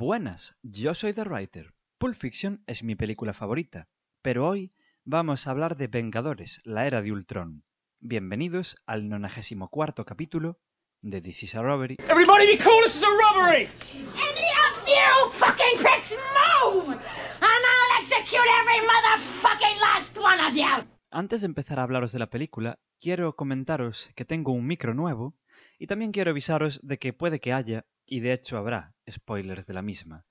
Buenas, yo soy The Writer. Pulp Fiction es mi película favorita, pero hoy vamos a hablar de Vengadores, la era de Ultron. Bienvenidos al 94 capítulo de This is a Robbery. Everybody be cool, this is a robbery! Any of you fucking pricks move! And I'll execute every motherfucking last one of you! Antes de empezar a hablaros de la película, quiero comentaros que tengo un micro nuevo y también quiero avisaros de que puede que haya, y de hecho habrá, spoilers de la misma.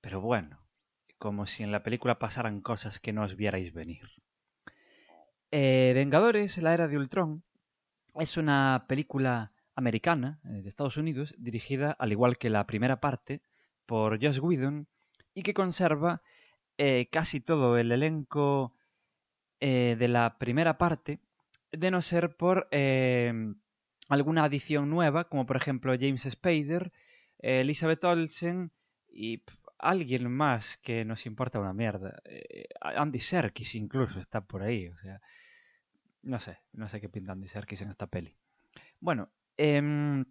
Pero bueno, como si en la película pasaran cosas que no os vierais venir. Eh, Vengadores, la era de Ultron, es una película americana eh, de Estados Unidos dirigida, al igual que la primera parte, por Josh Whedon y que conserva eh, casi todo el elenco eh, de la primera parte, de no ser por alguna adición nueva, como por ejemplo James Spader, eh, Elizabeth Olsen y alguien más que nos importa una mierda. Eh, Andy Serkis incluso está por ahí, o sea, no sé, no sé qué pinta Andy Serkis en esta peli. Bueno, em,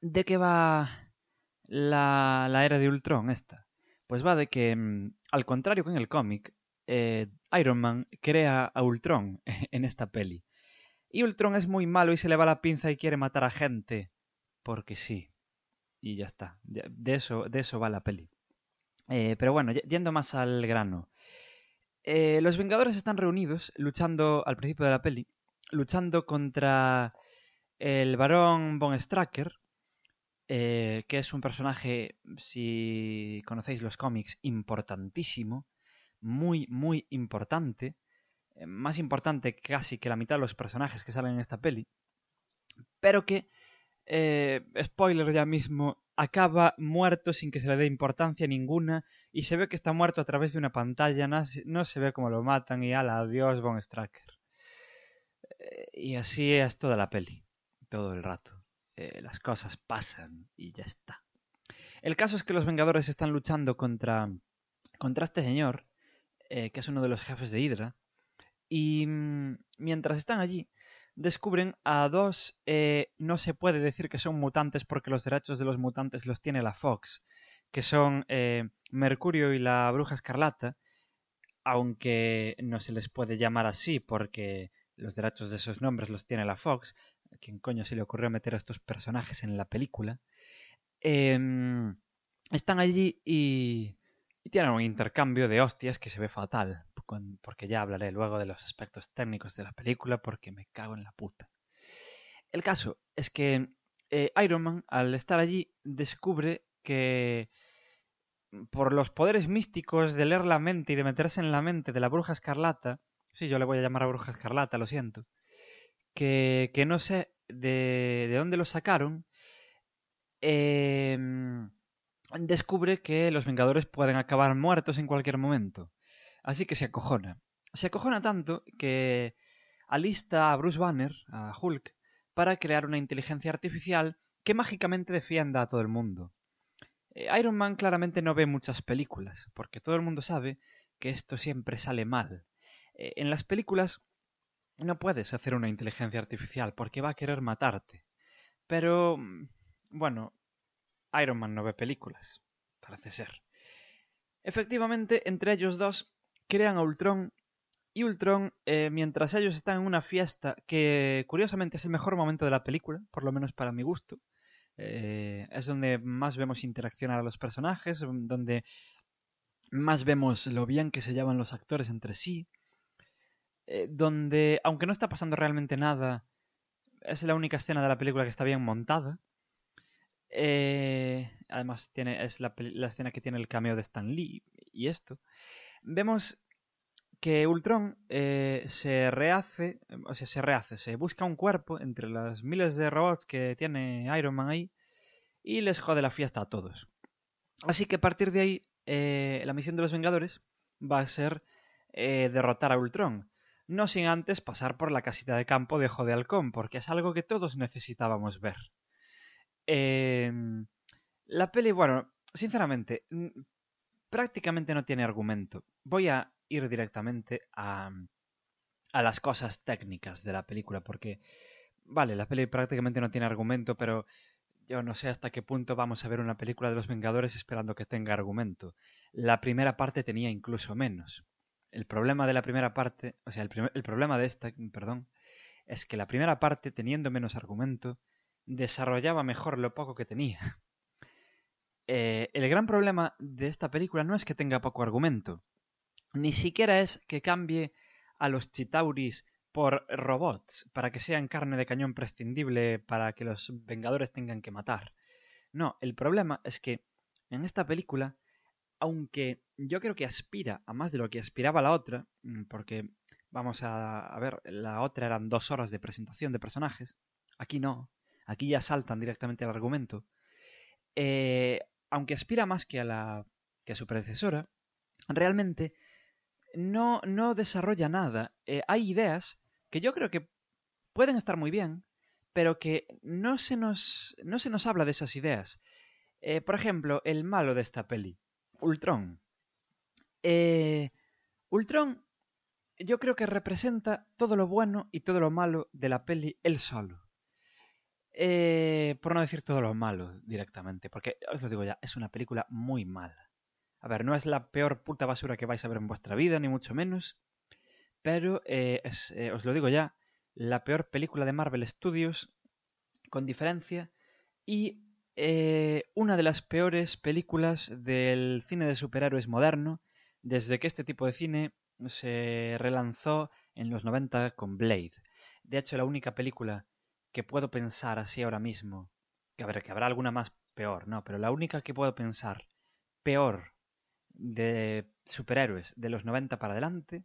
¿de qué va la, la era de Ultron esta? Pues va de que, em, al contrario que en el cómic, eh, Iron Man crea a Ultron en esta peli. Y Ultron es muy malo y se le va la pinza y quiere matar a gente. Porque sí. Y ya está. De eso, de eso va la peli. Eh, pero bueno, yendo más al grano. Eh, los Vengadores están reunidos, luchando al principio de la peli, luchando contra el varón Von Stracker, eh, que es un personaje, si conocéis los cómics, importantísimo, muy, muy importante, más importante casi que la mitad de los personajes que salen en esta peli, pero que, eh, spoiler ya mismo, acaba muerto sin que se le dé importancia ninguna y se ve que está muerto a través de una pantalla, no, no se ve cómo lo matan y ala, adiós Von Stracker. Eh, y así es toda la peli, todo el rato. Eh, las cosas pasan y ya está. El caso es que los Vengadores están luchando contra, contra este señor, eh, que es uno de los jefes de Hydra, y mm, mientras están allí, descubren a dos, eh, no se puede decir que son mutantes porque los derechos de los mutantes los tiene la Fox, que son eh, Mercurio y la Bruja Escarlata, aunque no se les puede llamar así porque los derechos de esos nombres los tiene la Fox. ¿A quién coño se le ocurrió meter a estos personajes en la película? Em, están allí y, y tienen un intercambio de hostias que se ve fatal, porque ya hablaré luego de los aspectos técnicos de la película porque me cago en la puta. El caso es que eh, Iron Man, al estar allí, descubre que por los poderes místicos de leer la mente y de meterse en la mente de la bruja escarlata, sí, yo le voy a llamar a bruja escarlata, lo siento, que, que no sé de, de dónde lo sacaron, em, descubre que los Vengadores pueden acabar muertos en cualquier momento. Así que se acojona. Se acojona tanto que alista a Bruce Banner, a Hulk, para crear una inteligencia artificial que mágicamente defienda a todo el mundo. Eh, Iron Man claramente no ve muchas películas, porque todo el mundo sabe que esto siempre sale mal. Eh, en las películas no puedes hacer una inteligencia artificial porque va a querer matarte. Pero, mm, bueno, Iron Man no ve películas, parece ser. Efectivamente, entre ellos dos crean a Ultron y Ultron, eh, mientras ellos están en una fiesta que curiosamente es el mejor momento de la película, por lo menos para mi gusto, eh, es donde más vemos interaccionar a los personajes, donde más vemos lo bien que se llevan los actores entre sí, eh, donde, aunque no está pasando realmente nada, es la única escena de la película que está bien montada. Eh, además, tiene, es la, la escena que tiene el cameo de Stan Lee y esto. Vemos que Ultron eh, se rehace, o sea, se rehace, se busca un cuerpo entre las miles de robots que tiene Iron Man ahí y les jode la fiesta a todos. Así que a partir de ahí, eh, la misión de los Vengadores va a ser eh, derrotar a Ultron. No sin antes pasar por la casita de campo de Ojo de Halcón, porque es algo que todos necesitábamos ver. Eh, la peli, bueno, sinceramente, prácticamente no tiene argumento. Voy a ir directamente a, a las cosas técnicas de la película, porque, vale, la peli prácticamente no tiene argumento, pero yo no sé hasta qué punto vamos a ver una película de los Vengadores esperando que tenga argumento. La primera parte tenía incluso menos. El problema de la primera parte, o sea, el, el problema de esta, perdón, es que la primera parte, teniendo menos argumento, desarrollaba mejor lo poco que tenía. Eh, el gran problema de esta película no es que tenga poco argumento, ni siquiera es que cambie a los Chitauris por robots para que sean carne de cañón prescindible para que los Vengadores tengan que matar. No, el problema es que en esta película, aunque yo creo que aspira a más de lo que aspiraba la otra, mm, porque vamos a, ver, la otra eran dos horas de presentación de personajes, aquí no, aquí ya saltan directamente al argumento. Eh, aunque aspira más que a la que a su predecesora, realmente no, no desarrolla nada. Eh, hay ideas que yo creo que pueden estar muy bien, pero que no se nos, no se nos habla de esas ideas. Eh, por ejemplo, el malo de esta peli, Ultron. Eh, Ultron yo creo que representa todo lo bueno y todo lo malo de la peli él solo. Por no decir todo lo malo directamente, porque os lo digo ya, es una película muy mala. A ver, no es la peor puta basura que vais a ver en vuestra vida, ni mucho menos. Pero eh, eh, os lo digo ya, la peor película de Marvel Studios, con diferencia, y eh, una de las peores películas del cine de superhéroes moderno, desde que este tipo de cine se relanzó en los 90 con Blade. De hecho, la única película que puedo pensar así ahora mismo, que, a ver, que habrá alguna más peor, no, pero la única que puedo pensar peor de superhéroes de los 90 para adelante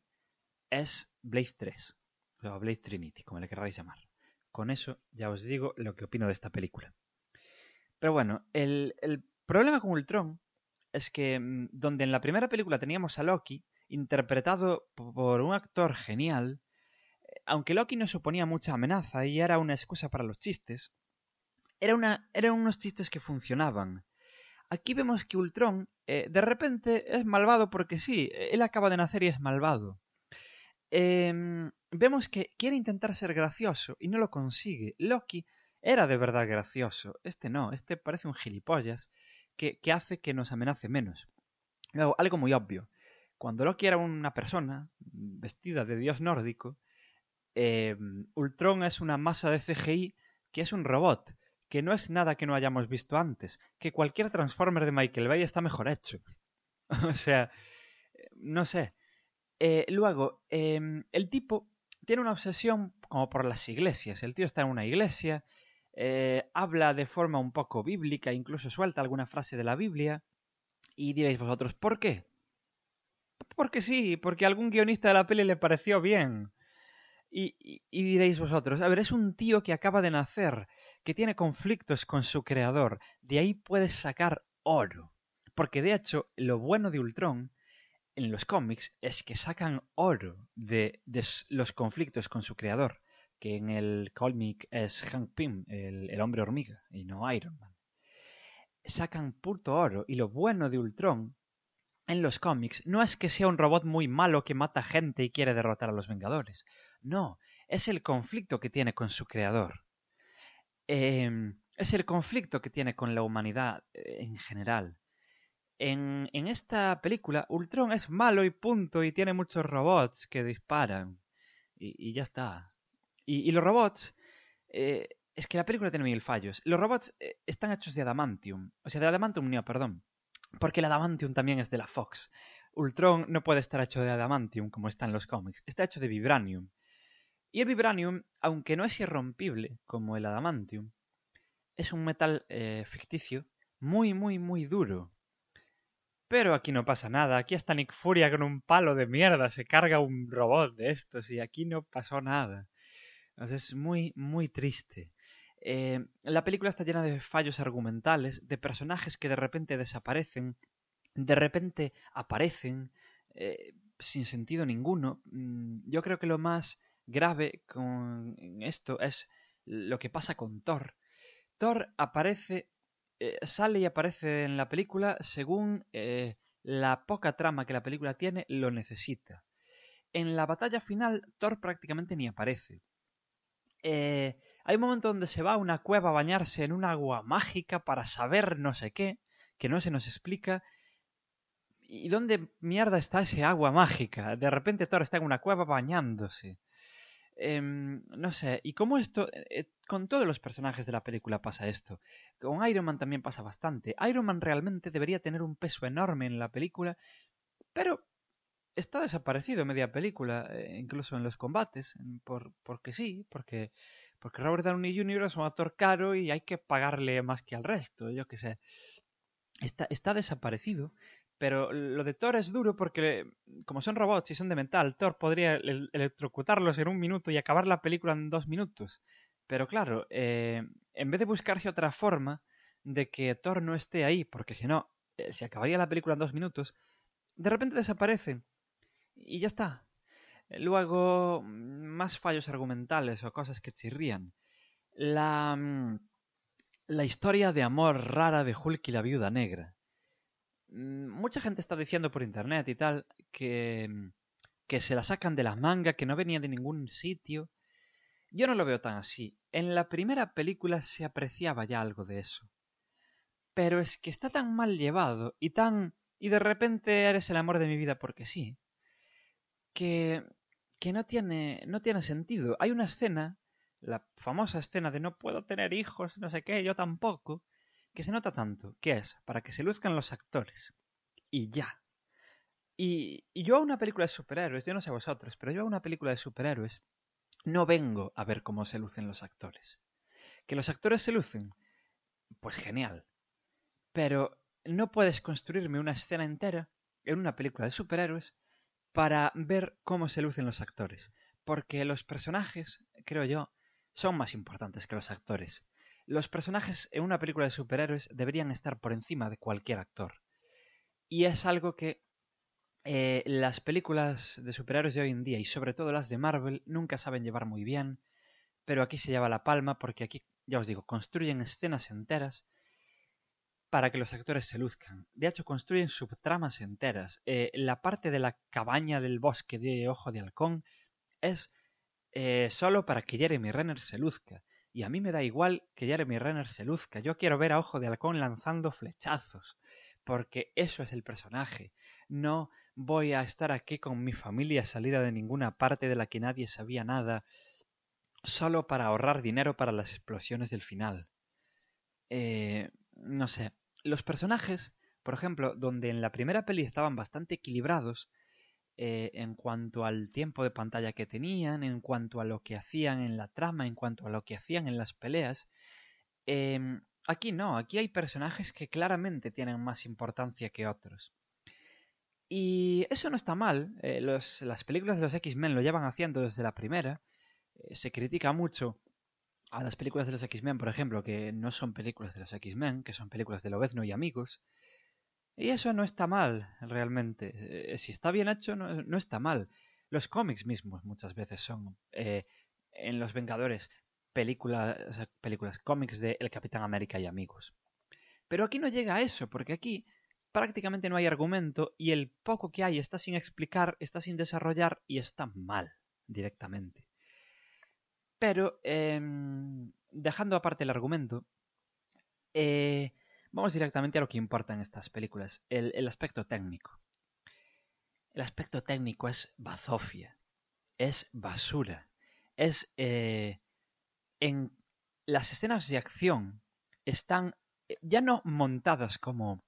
es Blade 3, o Blade Trinity, como le queráis llamar. Con eso ya os digo lo que opino de esta película. Pero bueno, el, el problema con Ultron es que mm, donde en la primera película teníamos a Loki, interpretado por un actor genial, aunque Loki no suponía mucha amenaza y era una excusa para los chistes, era una, eran unos chistes que funcionaban. Aquí vemos que Ultron eh, de repente es malvado porque sí, él acaba de nacer y es malvado. Em, vemos que quiere intentar ser gracioso y no lo consigue. Loki era de verdad gracioso. Este no, este parece un gilipollas que, hace que nos amenace menos. Luego, algo muy obvio. Cuando Loki era una persona vestida de dios nórdico, em, Ultron es una masa de CGI que es un robot que no es nada que no hayamos visto antes, que cualquier Transformer de Michael Bay está mejor hecho. o sea, no sé. Eh, luego, em, el tipo tiene una obsesión como por las iglesias. El tío está en una iglesia, eh, habla de forma un poco bíblica, incluso suelta alguna frase de la Biblia. Y diréis vosotros, ¿por qué? Porque sí, porque a algún guionista de la peli le pareció bien. Y, diréis vosotros, a ver, es un tío que acaba de nacer, que tiene conflictos con su creador. De ahí puedes sacar oro. Porque de hecho, lo bueno de Ultron en los cómics es que sacan oro de, los conflictos con su creador. Que en el cómic es Hank Pym, el, hombre hormiga, y no Iron Man. Sacan puto oro. Y lo bueno de Ultron en los cómics no es que sea un robot muy malo que mata gente y quiere derrotar a los Vengadores. No, es el conflicto que tiene con su creador. Em, es el conflicto que tiene con la humanidad eh, en general. En, esta película, Ultron es malo y punto, y tiene muchos robots que disparan. Y, ya está. Y, los robots... Eh, es que la película tiene mil fallos. Los robots eh, están hechos de adamantium. O sea, de adamantium no, perdón. Porque el adamantium también es de la Fox. Ultron no puede estar hecho de adamantium como está en los cómics. Está hecho de vibranium. Y el vibranium, aunque no es irrompible como el adamantium, es un metal eh, ficticio muy, muy, muy duro. Pero aquí no pasa nada. Aquí está Nick Furia con un palo de mierda. Se carga un robot de estos y aquí no pasó nada. es muy, muy triste. Eh, la película está llena de fallos argumentales, de personajes que de repente desaparecen, de repente aparecen, eh, sin sentido ninguno. Mm, yo creo que lo más grave con esto es lo que pasa con Thor. Thor aparece, eh, sale y aparece en la película según la poca trama que la película tiene lo necesita. En la batalla final, Thor prácticamente ni aparece. Eh, hay un momento donde se va a una cueva a bañarse en un agua mágica para saber no sé qué, que no se nos explica. ¿Y dónde mierda está ese agua mágica? De repente Thor está en una cueva bañándose. Em, no sé, y cómo esto, eh, con todos los personajes de la película pasa esto. Con Iron Man también pasa bastante. Iron Man realmente debería tener un peso enorme en la película, pero está desaparecido media película, eh, incluso en los combates, por, porque sí, porque, porque Robert Downey Jr. es un actor caro y hay que pagarle más que al resto, yo qué sé. Está, está desaparecido, pero lo de Thor es duro porque, como son robots y son de metal, Thor podría electrocutarlos en un minuto y acabar la película en dos minutos. Pero claro, eh, en vez de buscarse otra forma de que Thor no esté ahí, porque si no, eh, se acabaría la película en dos minutos, de repente desaparece y ya está. Luego, más fallos argumentales o cosas que chirrían. La, mm, la historia de amor rara de Hulk y la viuda negra. Mm, mucha gente está diciendo por internet y tal que, mm, que se la sacan de la manga, que no venía de ningún sitio. Yo no lo veo tan así. En la primera película se apreciaba ya algo de eso. Pero es que está tan mal llevado y tan... y de repente eres el amor de mi vida porque sí que, no, tiene, no tiene sentido. Hay una escena, la famosa escena de no puedo tener hijos, no sé qué, yo tampoco, que se nota tanto, que es para que se luzcan los actores. Y ya. Y, y yo a una película de superhéroes, yo no sé vosotros, pero yo a una película de superhéroes no vengo a ver cómo se lucen los actores. Que los actores se lucen, pues genial. Pero no puedes construirme una escena entera en una película de superhéroes para ver cómo se lucen los actores. Porque los personajes, creo yo, son más importantes que los actores. Los personajes en una película de superhéroes deberían estar por encima de cualquier actor. Y es algo que eh, las películas de superhéroes de hoy en día, y sobre todo las de Marvel, nunca saben llevar muy bien. Pero aquí se lleva la palma porque aquí, ya os digo, construyen escenas enteras para que los actores se luzcan. De hecho, construyen subtramas enteras. Eh, la parte de la cabaña del bosque de Ojo de Halcón es eh, solo para que Jeremy Renner se luzca. Y a mí me da igual que Jeremy Renner se luzca. Yo quiero ver a Ojo de Halcón lanzando flechazos. Porque eso es el personaje. No voy a estar aquí con mi familia salida de ninguna parte de la que nadie sabía nada. Solo para ahorrar dinero para las explosiones del final. Eh, no sé los personajes, por ejemplo, donde en la primera peli estaban bastante equilibrados eh, en cuanto al tiempo de pantalla que tenían, en cuanto a lo que hacían en la trama, en cuanto a lo que hacían en las peleas, em, aquí no, aquí hay personajes que claramente tienen más importancia que otros. Y eso no está mal, eh, las películas de los X-Men lo llevan haciendo desde la primera, eh, se critica mucho a las películas de los X-Men, por ejemplo, que no son películas de los X-Men, que son películas de Lobezno y amigos. Y eso no está mal, realmente. Eh, si está bien hecho, no, está mal. Los cómics mismos muchas veces son, eh, en Los Vengadores, películas, películas cómics de El Capitán América y amigos. Pero aquí no llega a eso, porque aquí prácticamente no hay argumento y el poco que hay está sin explicar, está sin desarrollar y está mal directamente. Pero, em, dejando aparte el argumento, eh, vamos directamente a lo que importa en estas películas, el, aspecto técnico. El aspecto técnico es bazofia, es basura, es... Eh, en las escenas de acción están eh, ya no montadas como,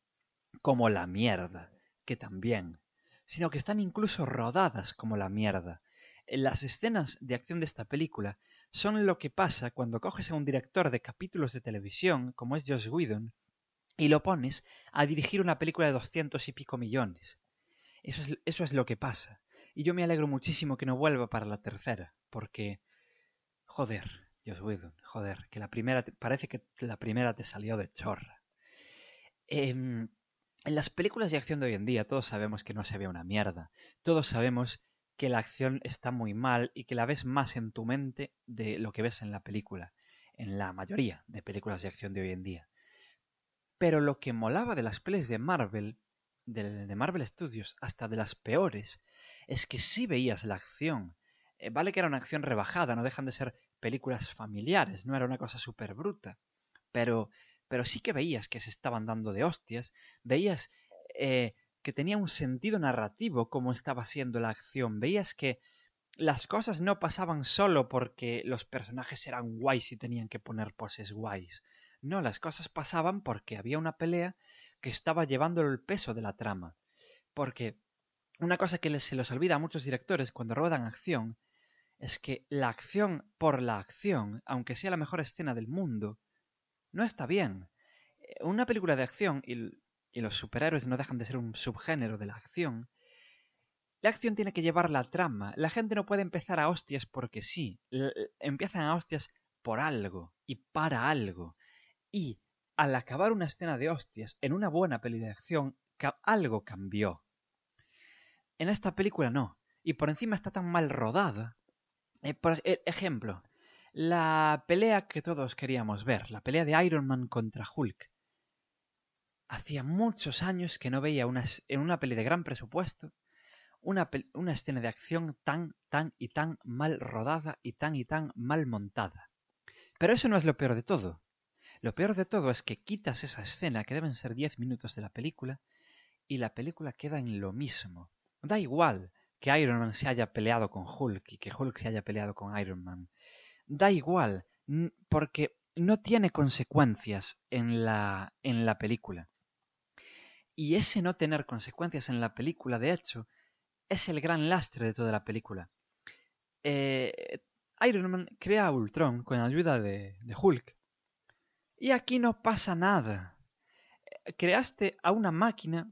como la mierda, que también, sino que están incluso rodadas como la mierda. Las escenas de acción de esta película son lo que pasa cuando coges a un director de capítulos de televisión, como es Josh Whedon, y lo pones a dirigir una película de doscientos y pico millones. Eso es, eso es lo que pasa. Y yo me alegro muchísimo que no vuelva para la tercera, porque... Joder, Josh Whedon, joder, que la primera... parece que la primera te salió de chorra. Em, en las películas de acción de hoy en día todos sabemos que no se ve una mierda. Todos sabemos que la acción está muy mal y que la ves más en tu mente de lo que ves en la película, en la mayoría de películas de acción de hoy en día. Pero lo que molaba de las pelis de Marvel, de, Marvel Studios, hasta de las peores, es que sí veías la acción, Eh, vale que era una acción rebajada, no dejan de ser películas familiares, no era una cosa súper bruta. Pero, pero sí que veías que se estaban dando de hostias, veías eh, que tenía un sentido narrativo como estaba siendo la acción, veías que las cosas no pasaban solo porque los personajes eran guays y tenían que poner poses guays. No, las cosas pasaban porque había una pelea que estaba llevando el peso de la trama. Porque una cosa que se les olvida a muchos directores cuando rodan acción es que la acción por la acción, aunque sea la mejor escena del mundo, no está bien. Eh, una película de acción, y los superhéroes no dejan de ser un subgénero de la acción, la acción tiene que llevar la trama. La gente no puede empezar a hostias porque sí. empiezan a hostias por algo y para algo. Y al acabar una escena de hostias en una buena peli de acción, algo cambió. En esta película no. Y por encima está tan mal rodada. Eh, por e, ejemplo, la pelea que todos queríamos ver, la pelea de Iron Man contra Hulk. Hacía muchos años que no veía en una peli de gran presupuesto una, una escena de acción tan, tan y tan mal rodada y tan y tan mal montada. Pero eso no es lo peor de todo. Lo peor de todo es que quitas esa escena, que deben ser 10 minutos de la película, y la película queda en lo mismo. Da igual que Iron Man se haya peleado con Hulk y que Hulk se haya peleado con Iron Man. Da igual, porque no tiene consecuencias en la, en la película. Y ese no tener consecuencias en la película, de hecho, es el gran lastre de toda la película. Eh, Iron Man crea a Ultron con ayuda de, Hulk. Y aquí no pasa nada. Creaste a una máquina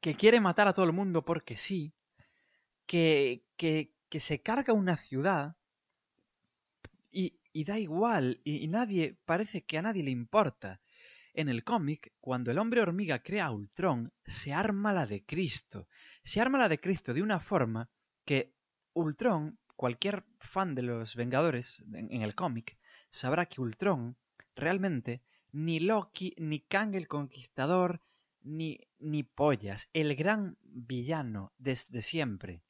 que quiere matar a todo el mundo porque sí, que, que, que se carga una ciudad y, y da igual, y, nadie, parece que a nadie le importa. En el cómic, cuando el hombre hormiga crea a Ultron, se arma la de Cristo. Se arma la de Cristo de una forma que Ultron, cualquier fan de los Vengadores en, el cómic, sabrá que Ultron realmente ni Loki, ni Kang el Conquistador, ni, ni pollas. El gran villano desde siempre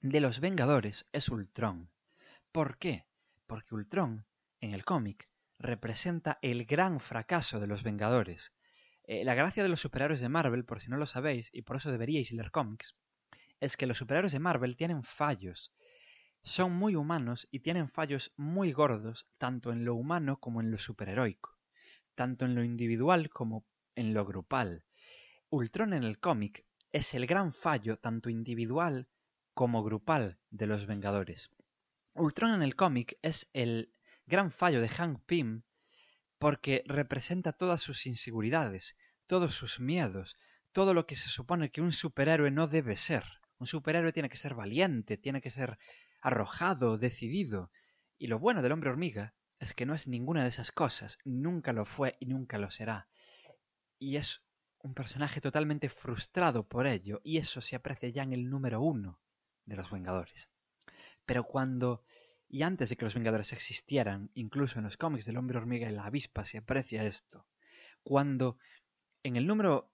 de los Vengadores es Ultron. ¿Por qué? Porque Ultron, en el cómic, representa el gran fracaso de los Vengadores. Eh, la gracia de los superhéroes de Marvel, por si no lo sabéis, y por eso deberíais leer cómics, es que los superhéroes de Marvel tienen fallos. Son muy humanos y tienen fallos muy gordos, tanto en lo humano como en lo superheroico, tanto en lo individual como en lo grupal. Ultron en el cómic es el gran fallo tanto individual como grupal de los Vengadores. Ultron en el cómic es el gran fallo de Hank Pym porque representa todas sus inseguridades, todos sus miedos, todo lo que se supone que un superhéroe no debe ser. Un superhéroe tiene que ser valiente, tiene que ser arrojado, decidido. Y lo bueno del hombre hormiga es que no es ninguna de esas cosas, nunca lo fue y nunca lo será. Y es un personaje totalmente frustrado por ello, y eso se aprecia ya en el número uno de los Vengadores. Pero cuando y antes de que los Vengadores existieran, incluso en los cómics del hombre hormiga y la avispa se aprecia esto. Cuando en el número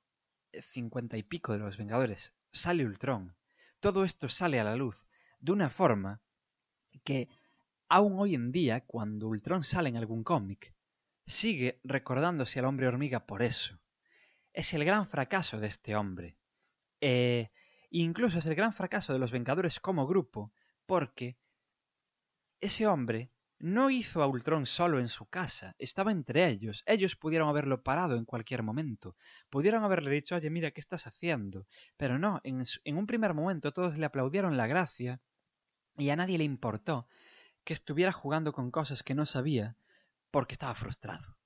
cincuenta y pico de los Vengadores sale Ultron, todo esto sale a la luz de una forma que aún hoy en día, cuando Ultron sale en algún cómic, sigue recordándose al hombre hormiga por eso. Es el gran fracaso de este hombre. Eh, incluso es el gran fracaso de los Vengadores como grupo, porque ese hombre no hizo a Ultron solo en su casa, estaba entre ellos. Ellos pudieron haberlo parado en cualquier momento. Pudieron haberle dicho, oye, mira, ¿qué estás haciendo? Pero no, en, en, un primer momento todos le aplaudieron la gracia y a nadie le importó que estuviera jugando con cosas que no sabía porque estaba frustrado.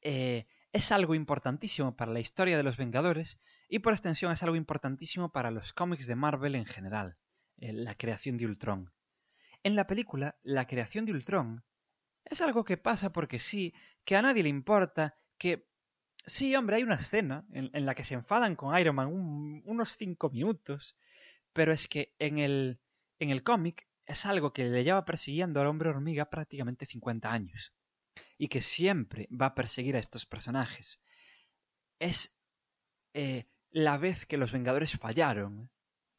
Eh, es algo importantísimo para la historia de los Vengadores y por extensión es algo importantísimo para los cómics de Marvel en general, eh, la creación de Ultron. En la película, la creación de Ultron es algo que pasa porque sí, que a nadie le importa, que... Sí, hombre, hay una escena en, la que se enfadan con Iron Man unos cinco minutos, pero es que en el, en el cómic es algo que le lleva persiguiendo al hombre hormiga prácticamente 50 años y que siempre va a perseguir a estos personajes. Es eh, la vez que los Vengadores fallaron.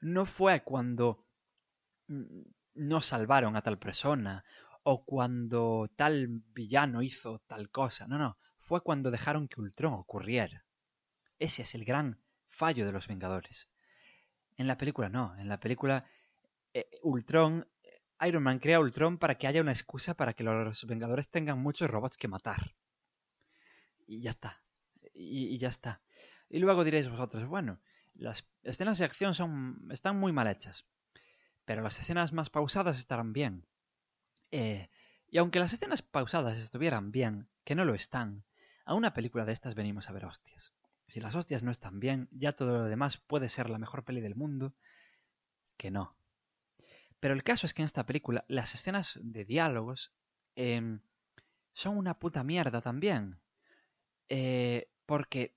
No fue cuando mm, no salvaron a tal persona o cuando tal villano hizo tal cosa. No, no, fue cuando dejaron que Ultron ocurriera. Ese es el gran fallo de los Vengadores. En la película no, en la película eh, Ultron, eh, Iron Man crea Ultron para que haya una excusa para que los Vengadores tengan muchos robots que matar. Y ya está. Y, ya está. Y luego diréis vosotros, bueno, las escenas de acción son, están muy mal hechas, pero las escenas más pausadas estarán bien. Eh, y aunque las escenas pausadas estuvieran bien, que no lo están, a una película de estas venimos a ver hostias. Si las hostias no están bien, ya todo lo demás puede ser la mejor peli del mundo, que no. Pero el caso es que en esta película las escenas de diálogos em, son una puta mierda también. Eh, porque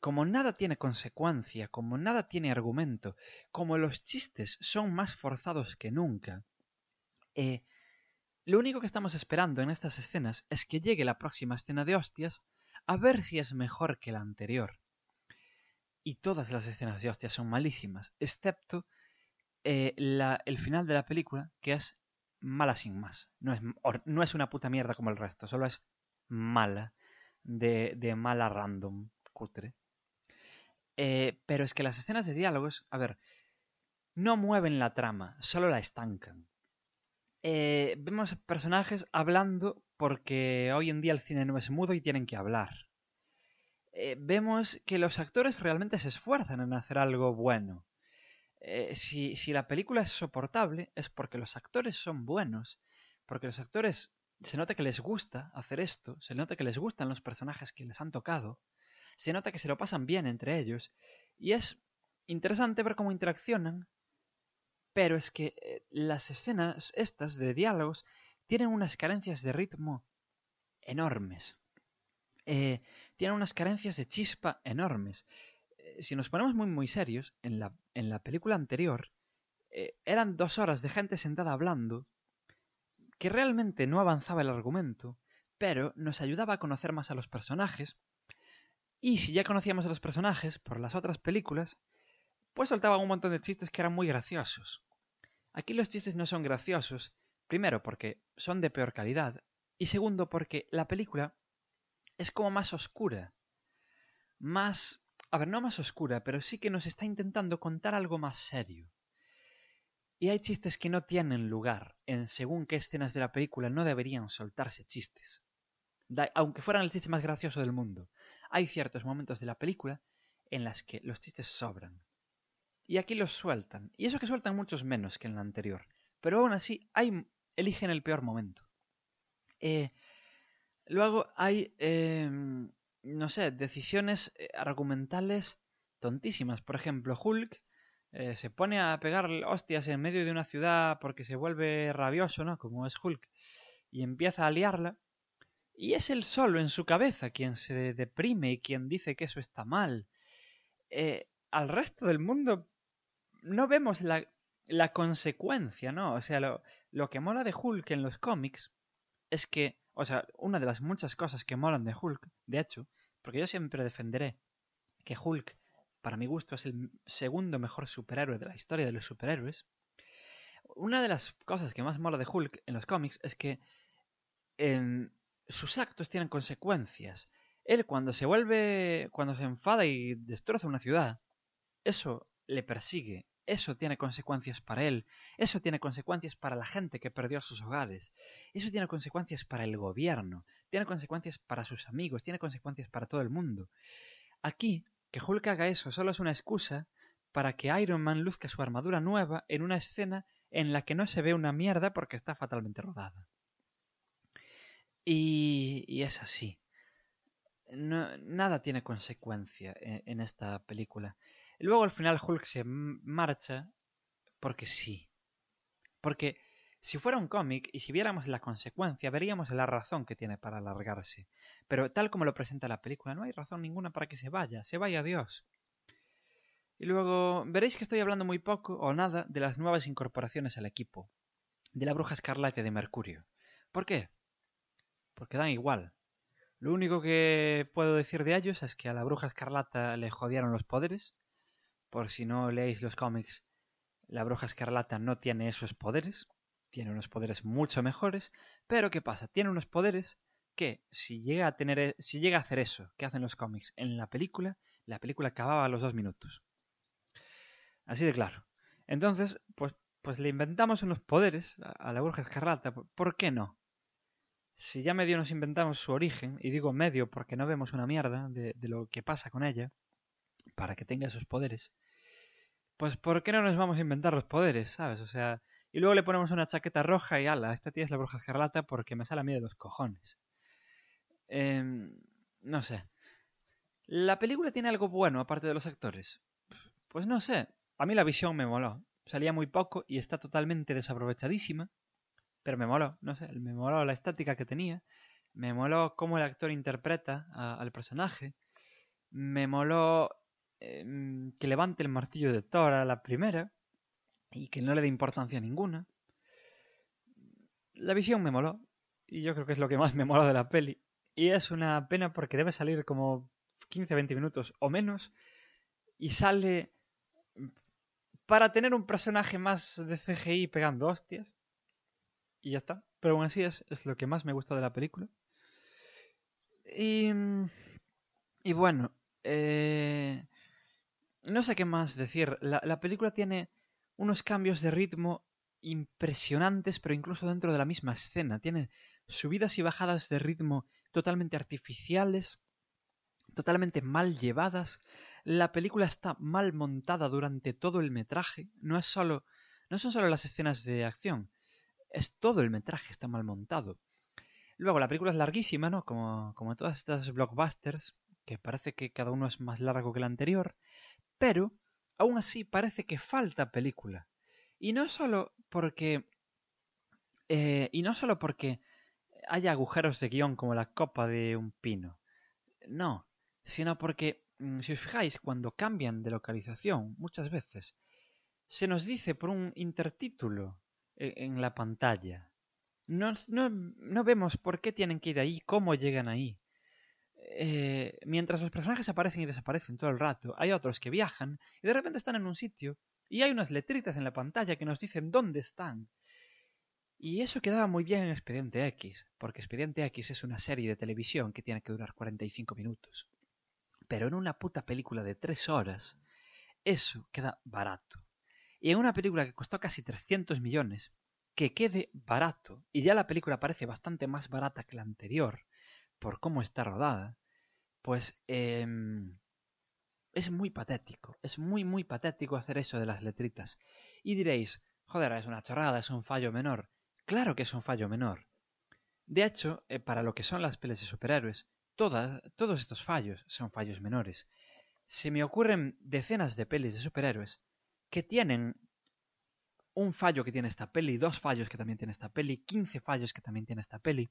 como nada tiene consecuencia, como nada tiene argumento, como los chistes son más forzados que nunca, eh, lo único que estamos esperando en estas escenas es que llegue la próxima escena de hostias a ver si es mejor que la anterior. Y todas las escenas de hostias son malísimas, excepto eh, el final de la película, que es mala sin más. No es, una puta mierda como el resto, solo es mala, de mala random, cutre. Eh, pero es que las escenas de diálogos, a ver, no mueven la trama, solo la estancan. Eh, vemos personajes hablando porque hoy en día el cine no es mudo y tienen que hablar. Eh, vemos que los actores realmente se esfuerzan en hacer algo bueno. si, si la película es soportable es porque los actores son buenos, porque los actores se nota que les gusta hacer esto, se nota que les gustan los personajes que les han tocado, se nota que se lo pasan bien entre ellos, y es interesante ver cómo interaccionan, pero es que eh, las escenas estas de diálogos tienen unas carencias de ritmo enormes. Eh, tienen unas carencias de chispa enormes. Eh, si nos ponemos muy muy serios, en la, en la película anterior eran dos horas de gente sentada hablando que realmente no avanzaba el argumento, pero nos ayudaba a conocer más a los personajes, y si ya conocíamos a los personajes por las otras películas, pues soltaban un montón de chistes que eran muy graciosos. Aquí los chistes no son graciosos, primero porque son de peor calidad, y segundo porque la película es como más oscura. Más... A ver, no más oscura, pero sí que nos está intentando contar algo más serio. Y hay chistes que no tienen lugar. En según qué escenas de la película no deberían soltarse chistes. Aunque fueran el chiste más gracioso del mundo. Hay ciertos momentos de la película en las que los chistes sobran. Y aquí los sueltan. Y eso que sueltan muchos menos que en la anterior. Pero aún así, hay, eligen el peor momento. Eh, luego hay, em, no sé, decisiones eh, argumentales tontísimas. Por ejemplo, Hulk eh, se pone a pegar hostias en medio de una ciudad porque se vuelve rabioso, ¿no? Como es Hulk, y empieza a liarla. Y es él solo en su cabeza quien se deprime y quien dice que eso está mal. Eh, al resto del mundo no vemos la, la consecuencia, ¿no? O sea, lo, lo que mola de Hulk en los cómics es que, o sea, una de las muchas cosas que molan de Hulk, de hecho, porque yo siempre defenderé que Hulk para mi gusto es el segundo mejor superhéroe de la historia de los superhéroes. Una de las cosas que más mola de Hulk en los cómics es que sus actos tienen consecuencias. Él cuando se vuelve, cuando se enfada y destroza una ciudad, eso le persigue, eso tiene consecuencias para él, eso tiene consecuencias para la gente que perdió sus hogares, eso tiene consecuencias para el gobierno, tiene consecuencias para sus amigos, tiene consecuencias para todo el mundo. Aquí que Hulk haga eso solo es una excusa para que Iron Man luzca su armadura nueva en una escena en la que no se ve una mierda porque está fatalmente rodada. Y, es así. nada tiene consecuencia en, esta película. Y luego al final Hulk se marcha porque sí. Porque si fuera un cómic y si viéramos la consecuencia, veríamos la razón que tiene para alargarse. Pero tal como lo presenta la película, no hay razón ninguna para que se vaya, se vaya Dios. Y luego veréis que estoy hablando muy poco o nada de las nuevas incorporaciones al equipo, de la bruja escarlata de Mercurio. ¿Por qué? Porque dan igual. Lo único que puedo decir de ellos es que a la bruja escarlata le jodieron los poderes. Por si no leéis los cómics, La bruja escarlata no tiene esos poderes, tiene unos poderes mucho mejores, pero ¿qué pasa? Tiene unos poderes que si llega a tener, e, si llega a hacer eso que hacen los cómics en la película, la película acababa a los dos minutos. Así de claro. Entonces, pues, pues le inventamos unos poderes a la bruja escarlata. ¿Por qué no? Si ya medio nos inventamos su origen, y digo medio porque no vemos una mierda de, lo que pasa con ella, para que tenga esos poderes, pues ¿por qué no nos vamos a inventar los poderes, sabes? O sea, y luego le ponemos una chaqueta roja y ala, esta tía es la bruja escarlata porque me sale a mí de los cojones. Em, no sé. ¿La película tiene algo bueno aparte de los actores? Pues no sé. A mí la visión me moló. Salía muy poco y está totalmente desaprovechadísima. Pero me moló, no sé. Me moló la estática que tenía. Me moló cómo el actor interpreta al personaje. Me moló em, que levante el martillo de Thor a la primera y que no le dé importancia ninguna. La visión me moló y yo creo que es lo que más me moló de la peli. Y es una pena porque debe salir como 15-20 minutos o menos y sale para tener un personaje más de CGI pegando hostias. Y ya está. Pero aún así es, es lo que más me gusta de la película. Y, y bueno, eh, no sé qué más decir. La, la película tiene unos cambios de ritmo impresionantes, pero incluso dentro de la misma escena. Tiene subidas y bajadas de ritmo totalmente artificiales, totalmente mal llevadas. La película está mal montada durante todo el metraje. No es solo, no son solo las escenas de acción, es todo el metraje está mal montado. Luego la película es larguísima, ¿no? Como, como todas estas blockbusters, que parece que cada uno es más largo que el anterior, pero aún así parece que falta película. Y no solo porque. Eh, y no solo porque haya agujeros de guion como la copa de un pino. No, sino porque, mm, si os fijáis, cuando cambian de localización, muchas veces, se nos dice por un intertítulo e, en la pantalla. No, no, no vemos por qué tienen que ir ahí, cómo llegan ahí. Eh, mientras los personajes aparecen y desaparecen todo el rato, hay otros que viajan y de repente están en un sitio y hay unas letritas en la pantalla que nos dicen dónde están. Y eso quedaba muy bien en Expediente X, porque Expediente X es una serie de televisión que tiene que durar 45 minutos. Pero en una puta película de 3 horas, eso queda barato. Y en una película que costó casi 300 millones, que quede barato, y ya la película parece bastante más barata que la anterior, por cómo está rodada, pues eh, es muy patético. Es muy, muy patético hacer eso de las letritas. Y diréis, joder, es una chorrada, es un fallo menor. Claro que es un fallo menor. De hecho, eh, para lo que son las pelis de superhéroes, todas, todos estos fallos son fallos menores. Se me ocurren decenas de pelis de superhéroes que tienen un fallo que tiene esta peli, dos fallos que también tiene esta peli, 15 fallos que también tiene esta peli,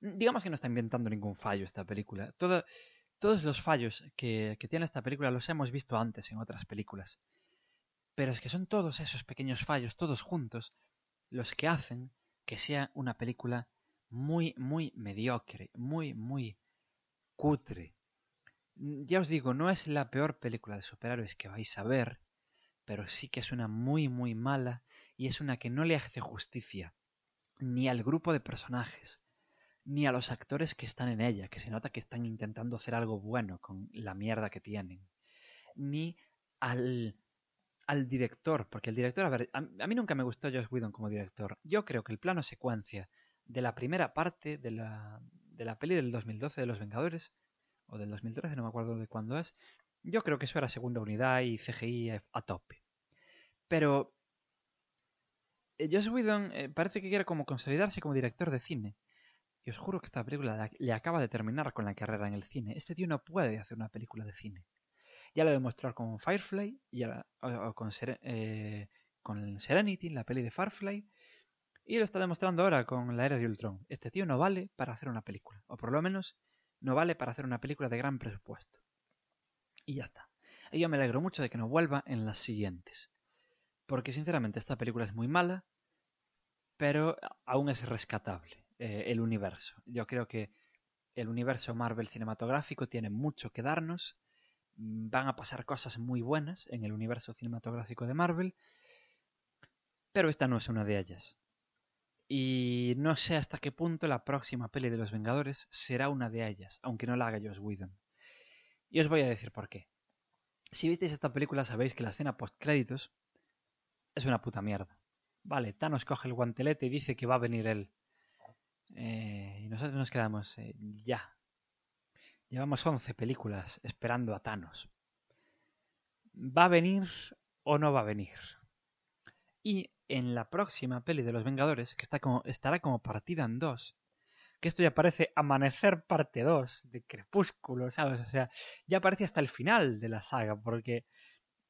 digamos que no está inventando ningún fallo esta película. todos los fallos que, que tiene esta película los hemos visto antes en otras películas. Pero es que son todos esos pequeños fallos, todos juntos, los que hacen que sea una película muy, muy mediocre, muy, muy cutre. Ya os digo, no es la peor película de superhéroes que vais a ver, pero sí que es una muy, muy mala y es una que no le hace justicia ni al grupo de personajes, ni a los actores que están en ella, que se nota que están intentando hacer algo bueno con la mierda que tienen, ni al, al director, porque el director, a ver, a, mí nunca me gustó Josh Whedon como director. Yo creo que el plano secuencia de la primera parte de la, de la peli del 2012 de Los Vengadores, o del 2013, no me acuerdo de cuándo es, yo creo que eso era segunda unidad y CGI a tope. Pero eh, Josh Whedon eh, parece que quiere como consolidarse como director de cine. Y os juro que esta película le acaba de terminar con la carrera en el cine. Este tío no puede hacer una película de cine. Ya lo demostró con Firefly, y o, con, eh, con Serenity, la peli de Firefly, y lo está demostrando ahora con la era de Ultron. Este tío no vale para hacer una película, o por lo menos no vale para hacer una película de gran presupuesto. Y ya está. Y yo me alegro mucho de que no vuelva en las siguientes. Porque sinceramente esta película es muy mala, pero aún es rescatable. Eh, el universo. Yo creo que el universo Marvel cinematográfico tiene mucho que darnos, van a pasar cosas muy buenas en el universo cinematográfico de Marvel, pero esta no es una de ellas. Y no sé hasta qué punto la próxima peli de los Vengadores será una de ellas, aunque no la haga Joss Whedon. Y os voy a decir por qué. Si visteis esta película sabéis que la escena post créditos es una puta mierda. Vale, Thanos coge el guantelete y dice que va a venir él. Eh, y nosotros nos quedamos, eh, ya. Llevamos 11 películas esperando a Thanos. ¿Va a venir o no va a venir? Y en la próxima peli de los Vengadores, que está como, estará como partida en dos, que esto ya parece Amanecer parte 2 de Crepúsculo, ¿sabes? O sea, ya aparece hasta el final de la saga, porque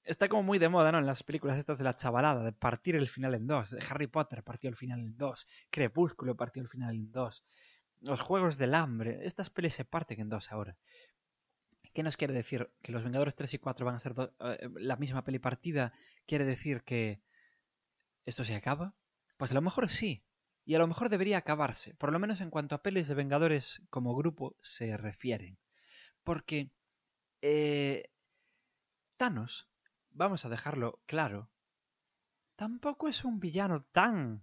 está como muy de moda, ¿no? En las películas estas de la chavalada, de partir el final en dos. Harry Potter partió el final en dos. Crepúsculo partió el final en dos. Los Juegos del Hambre. Estas pelis se parten en dos ahora. ¿Qué nos quiere decir? ¿Que los Vengadores 3 y 4 van a ser eh, la misma peli partida? ¿Quiere decir que esto se acaba? Pues a lo mejor sí. Y a lo mejor debería acabarse. Por lo menos en cuanto a pelis de Vengadores como grupo se refieren. Porque... Eh, Thanos vamos a dejarlo claro, tampoco es un villano tan,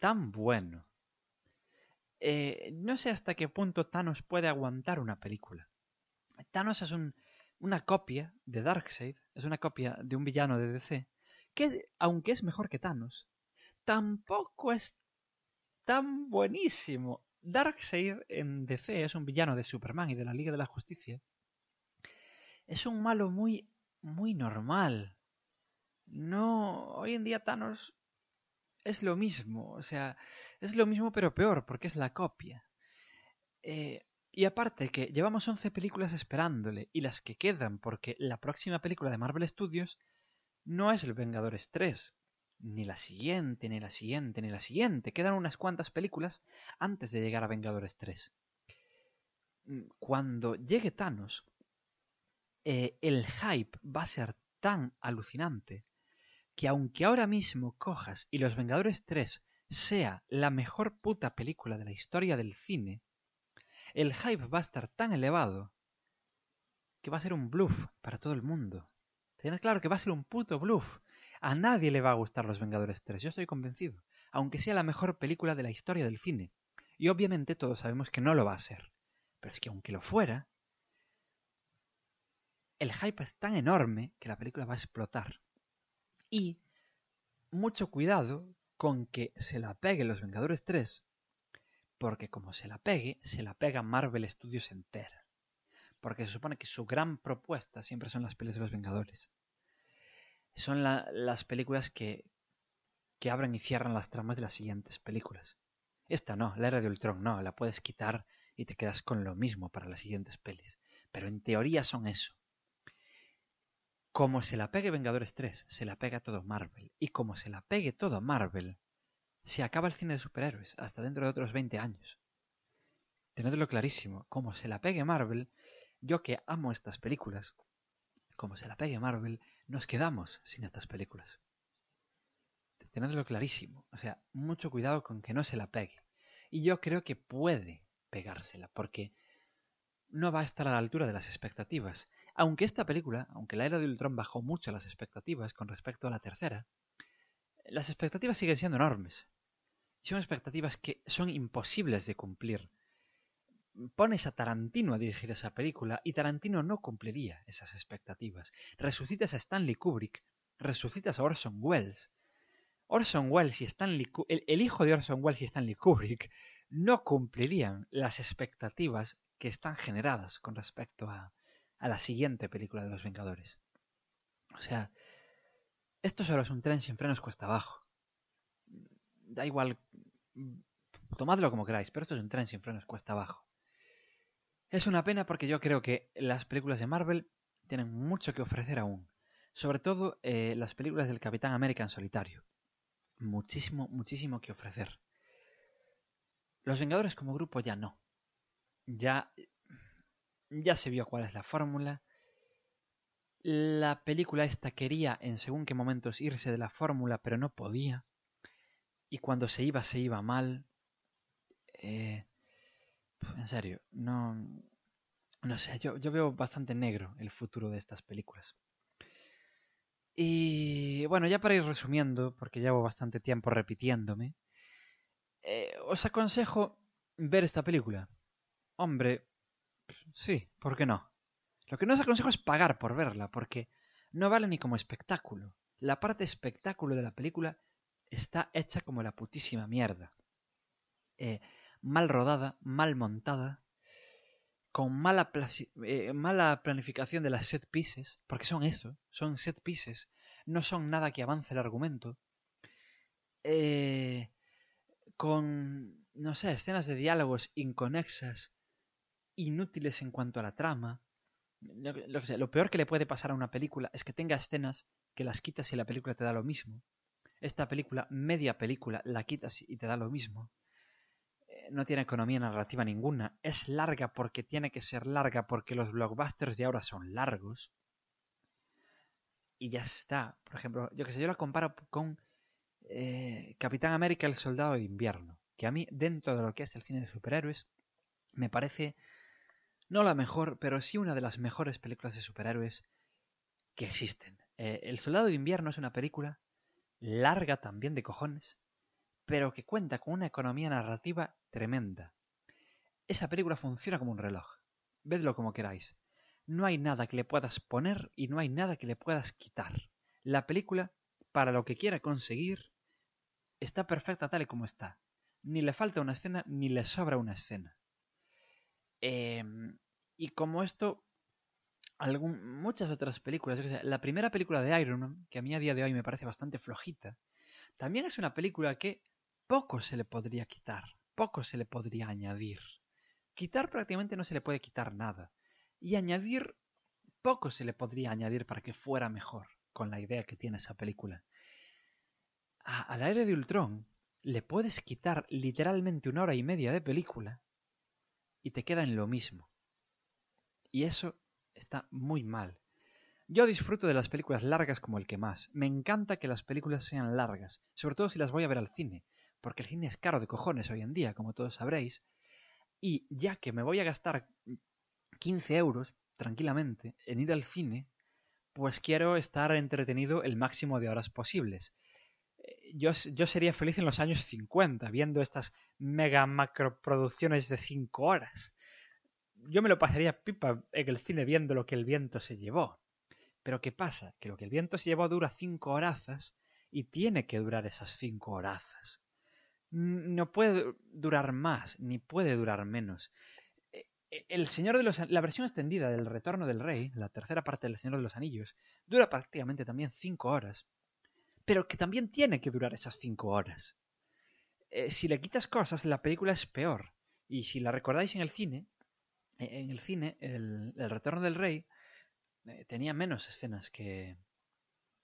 tan bueno. Eh, no sé hasta qué punto Thanos puede aguantar una película. Thanos es una copia de Darkseid, es una copia de un villano de DC, que aunque es mejor que Thanos, tampoco es tan buenísimo. Darkseid en DC es un villano de Superman y de la Liga de la Justicia. Es un malo muy muy normal. No, hoy en día Thanos es lo mismo, o sea, es lo mismo pero peor, porque es la copia. Eh, y aparte que llevamos 11 películas esperándole, y las que quedan, porque la próxima película de Marvel Studios no es el Vengadores 3, ni la siguiente, ni la siguiente, ni la siguiente. Quedan unas cuantas películas antes de llegar a Vengadores 3. Mm, cuando llegue Thanos, eh, el hype va a ser tan alucinante que aunque ahora mismo cojas y Los Vengadores 3 sea la mejor puta película de la historia del cine, el hype va a estar tan elevado que va a ser un bluff para todo el mundo. Tened claro que va a ser un puto bluff. A nadie le va a gustar Los Vengadores 3, yo estoy convencido, aunque sea la mejor película de la historia del cine. Y obviamente todos sabemos que no lo va a ser. Pero es que aunque lo fuera, el hype es tan enorme que la película va a explotar. Y mucho cuidado con que se la pegue Los Vengadores 3, porque como se la pegue, se la pega Marvel Studios entera. Porque se supone que su gran propuesta siempre son las pelis de los Vengadores. Son las películas que, que abren y cierran las tramas de las siguientes películas. Esta no, la era de Ultron no, la puedes quitar y te quedas con lo mismo para las siguientes pelis. Pero en teoría son eso. Como se la pegue Vengadores 3, se la pega todo Marvel. Y como se la pegue todo Marvel, se acaba el cine de superhéroes hasta dentro de otros 20 años. Tenedlo clarísimo, como se la pegue Marvel, yo que amo estas películas, como se la pegue Marvel, nos quedamos sin estas películas. Tenedlo clarísimo, o sea, mucho cuidado con que no se la pegue. Y yo creo que puede pegársela, porque no va a estar a la altura de las expectativas. Aunque esta película, aunque la era de Ultron bajó mucho las expectativas con respecto a la tercera, las expectativas siguen siendo enormes. Son expectativas que son imposibles de cumplir. Pones a Tarantino a dirigir esa película y Tarantino no cumpliría esas expectativas. Resucitas a Stanley Kubrick, resucitas a Orson Welles. Orson Welles y Stanley el, el hijo de Orson Welles y Stanley Kubrick no cumplirían las expectativas que están generadas con respecto a, a la siguiente película de los Vengadores. O sea, esto solo es un tren sin frenos cuesta abajo. Da igual, tomadlo como queráis, pero esto es un tren sin frenos cuesta abajo. Es una pena porque yo creo que las películas de Marvel tienen mucho que ofrecer aún. Sobre todo eh, las películas del Capitán América en solitario. Muchísimo, muchísimo que ofrecer. Los Vengadores como grupo ya no. Ya ya se vio cuál es la fórmula. La película esta quería en según qué momentos irse de la fórmula, pero no podía. Y cuando se iba, se iba mal. Eh, en serio, no, No sé, yo, yo veo bastante negro el futuro de estas películas. Y bueno, ya para ir resumiendo, porque llevo bastante tiempo repitiéndome, eh, os aconsejo ver esta película. Hombre, sí, ¿por qué no? Lo que no os aconsejo es pagar por verla, porque no vale ni como espectáculo. La parte espectáculo de la película está hecha como la putísima mierda. Eh, mal rodada, mal montada, con mala, eh, mala planificación de las set pieces, porque son eso, son set pieces, no son nada que avance el argumento. Eh, con, no sé, escenas de diálogos inconexas, inútiles en cuanto a la trama. Lo, lo peor que le puede pasar a una película es que tenga escenas que las quitas y la película te da lo mismo. Esta película, media película, la quitas y te da lo mismo. No tiene economía narrativa ninguna. Es larga porque tiene que ser larga, porque los blockbusters de ahora son largos. Y ya está. Por ejemplo, yo que sé, yo la comparo con eh, Capitán América, el Soldado de Invierno. Que a mí, dentro de lo que es el cine de superhéroes, me parece no la mejor, pero sí una de las mejores películas de superhéroes que existen. Eh, el Soldado de Invierno es una película larga también de cojones, pero que cuenta con una economía narrativa tremenda. Esa película funciona como un reloj. Vedlo como queráis. No hay nada que le puedas poner y no hay nada que le puedas quitar. La película, para lo que quiera conseguir, está perfecta tal y como está. Ni le falta una escena ni le sobra una escena. Em, y como esto, muchas otras películas. La primera película de Iron Man, que a mí a día de hoy me parece bastante flojita, también es una película que poco se le podría quitar, poco se le podría añadir. Quitar prácticamente no se le puede quitar nada. Y añadir poco se le podría añadir para que fuera mejor con la idea que tiene esa película. al aire de Ultron le puedes quitar literalmente una hora y media de película y te queda en lo mismo. Y eso está muy mal. Yo disfruto de las películas largas como el que más. Me encanta que las películas sean largas, sobre todo si las voy a ver al cine, porque el cine es caro de cojones hoy en día, como todos sabréis. Y ya que me voy a gastar 15 euros tranquilamente en ir al cine, pues quiero estar entretenido el máximo de horas posibles. Eh, yo, yo sería feliz en los años 50 viendo estas mega macroproducciones de 5 horas yo me lo pasaría pipa en el cine viendo lo que el viento se llevó. Pero ¿qué pasa? Que lo que el viento se llevó dura cinco horazas y tiene que durar esas cinco horazas. No puede durar más, ni puede durar menos. E, e, el Señor de los la versión extendida del Retorno del Rey, la tercera parte del Señor de los Anillos, dura prácticamente también cinco horas, pero que también tiene que durar esas cinco horas. Eh, si le quitas cosas, la película es peor. Y si la recordáis en el cine, e-, en el cine, el, Retorno del Rey eh, tenía menos escenas que,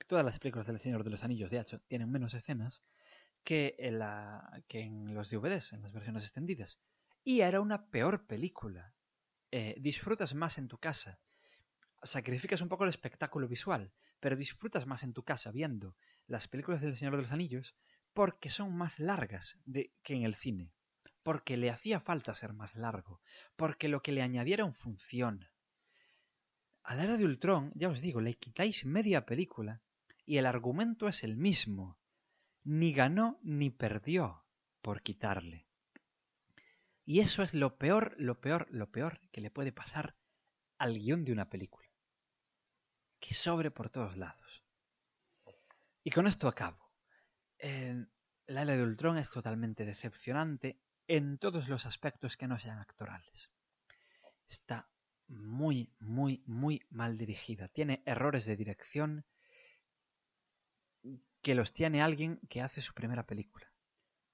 todas las películas del Señor de los Anillos, de hecho, tienen menos escenas que en, la, que en los DVDs, en las versiones extendidas. Y era una peor película. Eh, disfrutas más en tu casa. Sacrificas un poco el espectáculo visual, pero disfrutas más en tu casa viendo las películas del Señor de los Anillos porque son más largas de, que en el cine porque le hacía falta ser más largo, porque lo que le añadieron funciona. A la era de Ultron, ya os digo, le quitáis media película y el argumento es el mismo. Ni ganó ni perdió por quitarle. Y eso es lo peor, lo peor, lo peor que le puede pasar al guion de una película. Que sobre por todos lados. Y con esto acabo. Eh, la era de Ultron es totalmente decepcionante en todos los aspectos que no sean actorales. Está muy, muy, muy mal dirigida. Tiene errores de dirección que los tiene alguien que hace su primera película.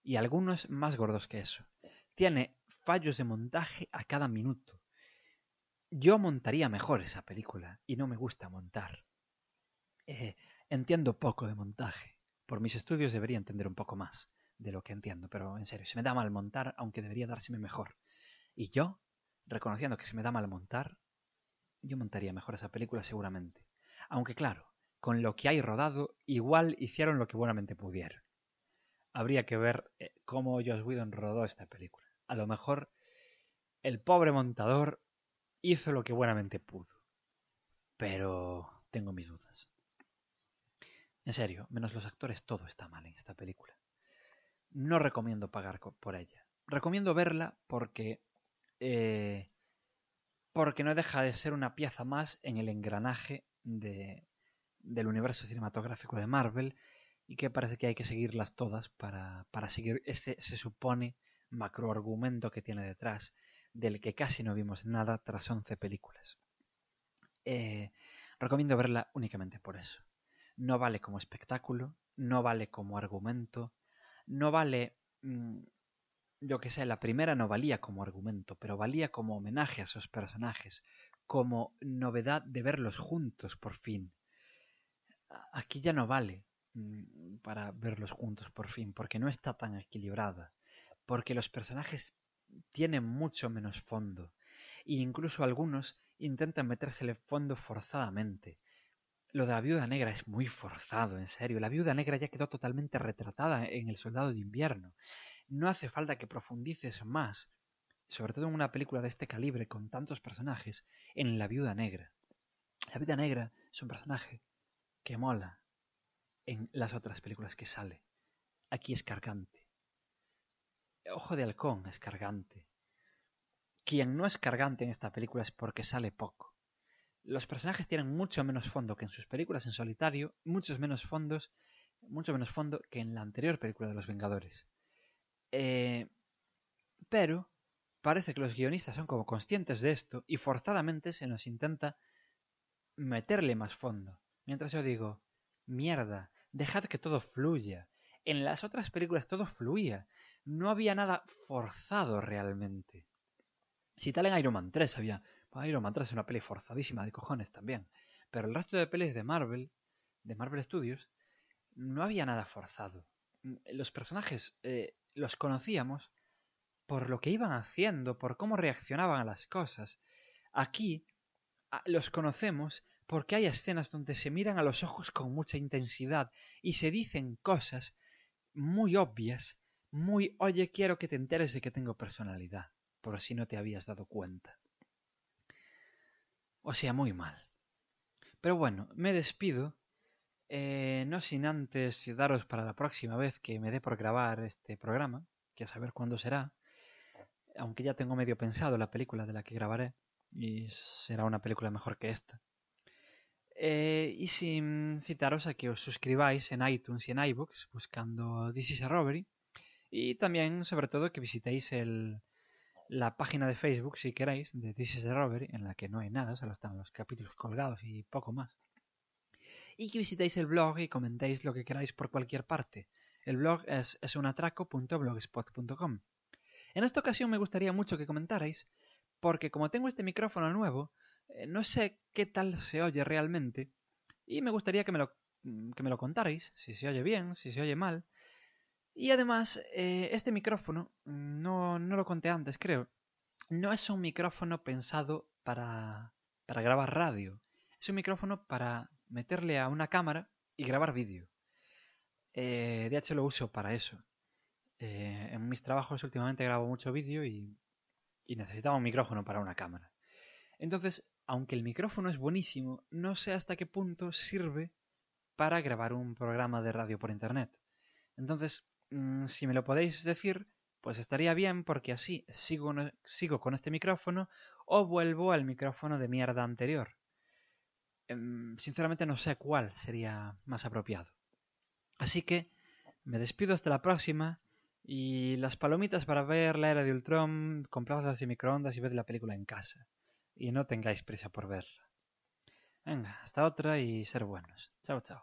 Y algunos más gordos que eso. Tiene fallos de montaje a cada minuto. Yo montaría mejor esa película y no me gusta montar. Eh, entiendo poco de montaje. Por mis estudios debería entender un poco más de lo que entiendo, pero en serio, se me da mal montar, aunque debería dárseme mejor. Y yo, reconociendo que se me da mal montar, yo montaría mejor esa película seguramente. Aunque claro, con lo que hay rodado, igual hicieron lo que buenamente pudieron. Habría que ver eh, cómo Joss Whedon rodó esta película. A lo mejor el pobre montador hizo lo que buenamente pudo. Pero tengo mis dudas. En serio, menos los actores, todo está mal en esta película. No recomiendo pagar por ella. Recomiendo verla porque... Eh, porque no deja de ser una pieza más en el engranaje de, del universo cinematográfico de Marvel y que parece que hay que seguirlas todas para, para seguir ese, se supone, macroargumento que tiene detrás, del que casi no vimos nada tras 11 películas. Eh, recomiendo verla únicamente por eso. No vale como espectáculo, no vale como argumento, no vale... Mm, yo que sé, la primera no valía como argumento, pero valía como homenaje a esos personajes, como novedad de verlos juntos por fin. Aquí ya no vale mm, para verlos juntos por fin, porque no está tan equilibrada, porque los personajes tienen mucho menos fondo, e incluso algunos intentan metérsele fondo forzadamente. Lo de la viuda negra es muy forzado, en serio. La viuda negra ya quedó totalmente retratada en El Soldado de Invierno. No hace falta que profundices más, sobre todo en una película de este calibre con tantos personajes, en la viuda negra. La viuda negra es un personaje que mola en las otras películas que sale. Aquí es cargante. Ojo de halcón es cargante. Quien no es cargante en esta película es porque sale poco los personajes tienen mucho menos fondo que en sus películas en solitario, muchos menos fondos, mucho menos fondo que en la anterior película de los Vengadores. Eh, pero parece que los guionistas son como conscientes de esto y forzadamente se nos intenta meterle más fondo. Mientras yo digo, mierda, dejad que todo fluya. En las otras películas todo fluía. No había nada forzado realmente. Si tal en Iron Man 3 había Iron Man 3 es una peli forzadísima de cojones también. Pero el resto de pelis de Marvel, de Marvel Studios, no había nada forzado. Los personajes eh, los conocíamos por lo que iban haciendo, por cómo reaccionaban a las cosas. Aquí los conocemos porque hay escenas donde se miran a los ojos con mucha intensidad y se dicen cosas muy obvias, muy oye quiero que te enteres de que tengo personalidad, por si no te habías dado cuenta. O sea, muy mal. Pero bueno, me despido. Eh, no sin antes daros para la próxima vez que me dé por grabar este programa, que a saber cuándo será. Aunque ya tengo medio pensado la película de la que grabaré. Y será una película mejor que esta. Eh, y sin citaros a que os suscribáis en iTunes y en iBooks buscando This is a Robbery. Y también, sobre todo, que visitéis el, la página de Facebook, si queréis, de This is the Robbery, en la que no hay nada, solo están los capítulos colgados y poco más. Y que visitéis el blog y comentéis lo que queráis por cualquier parte. El blog es, es unatraco.blogspot.com. En esta ocasión me gustaría mucho que comentarais, porque como tengo este micrófono nuevo, no sé qué tal se oye realmente, y me gustaría que me lo, que me lo contarais, si se oye bien, si se oye mal, y además, eh, este micrófono, no, no lo conté antes, creo, no es un micrófono pensado para, para grabar radio. Es un micrófono para meterle a una cámara y grabar vídeo. Eh, hecho lo uso para eso. Eh, en mis trabajos últimamente grabo mucho vídeo y, y necesitaba un micrófono para una cámara. Entonces, aunque el micrófono es buenísimo, no sé hasta qué punto sirve para grabar un programa de radio por internet. Entonces, Mm, si me lo podéis decir, pues estaría bien porque así sigo, con este micrófono o vuelvo al micrófono de mierda anterior. Em, sinceramente no sé cuál sería más apropiado. Así que me despido hasta la próxima y las palomitas para ver la era de Ultron, compradlas de microondas y ver la película en casa. Y no tengáis prisa por verla. Venga, hasta otra y ser buenos. Chao, chao.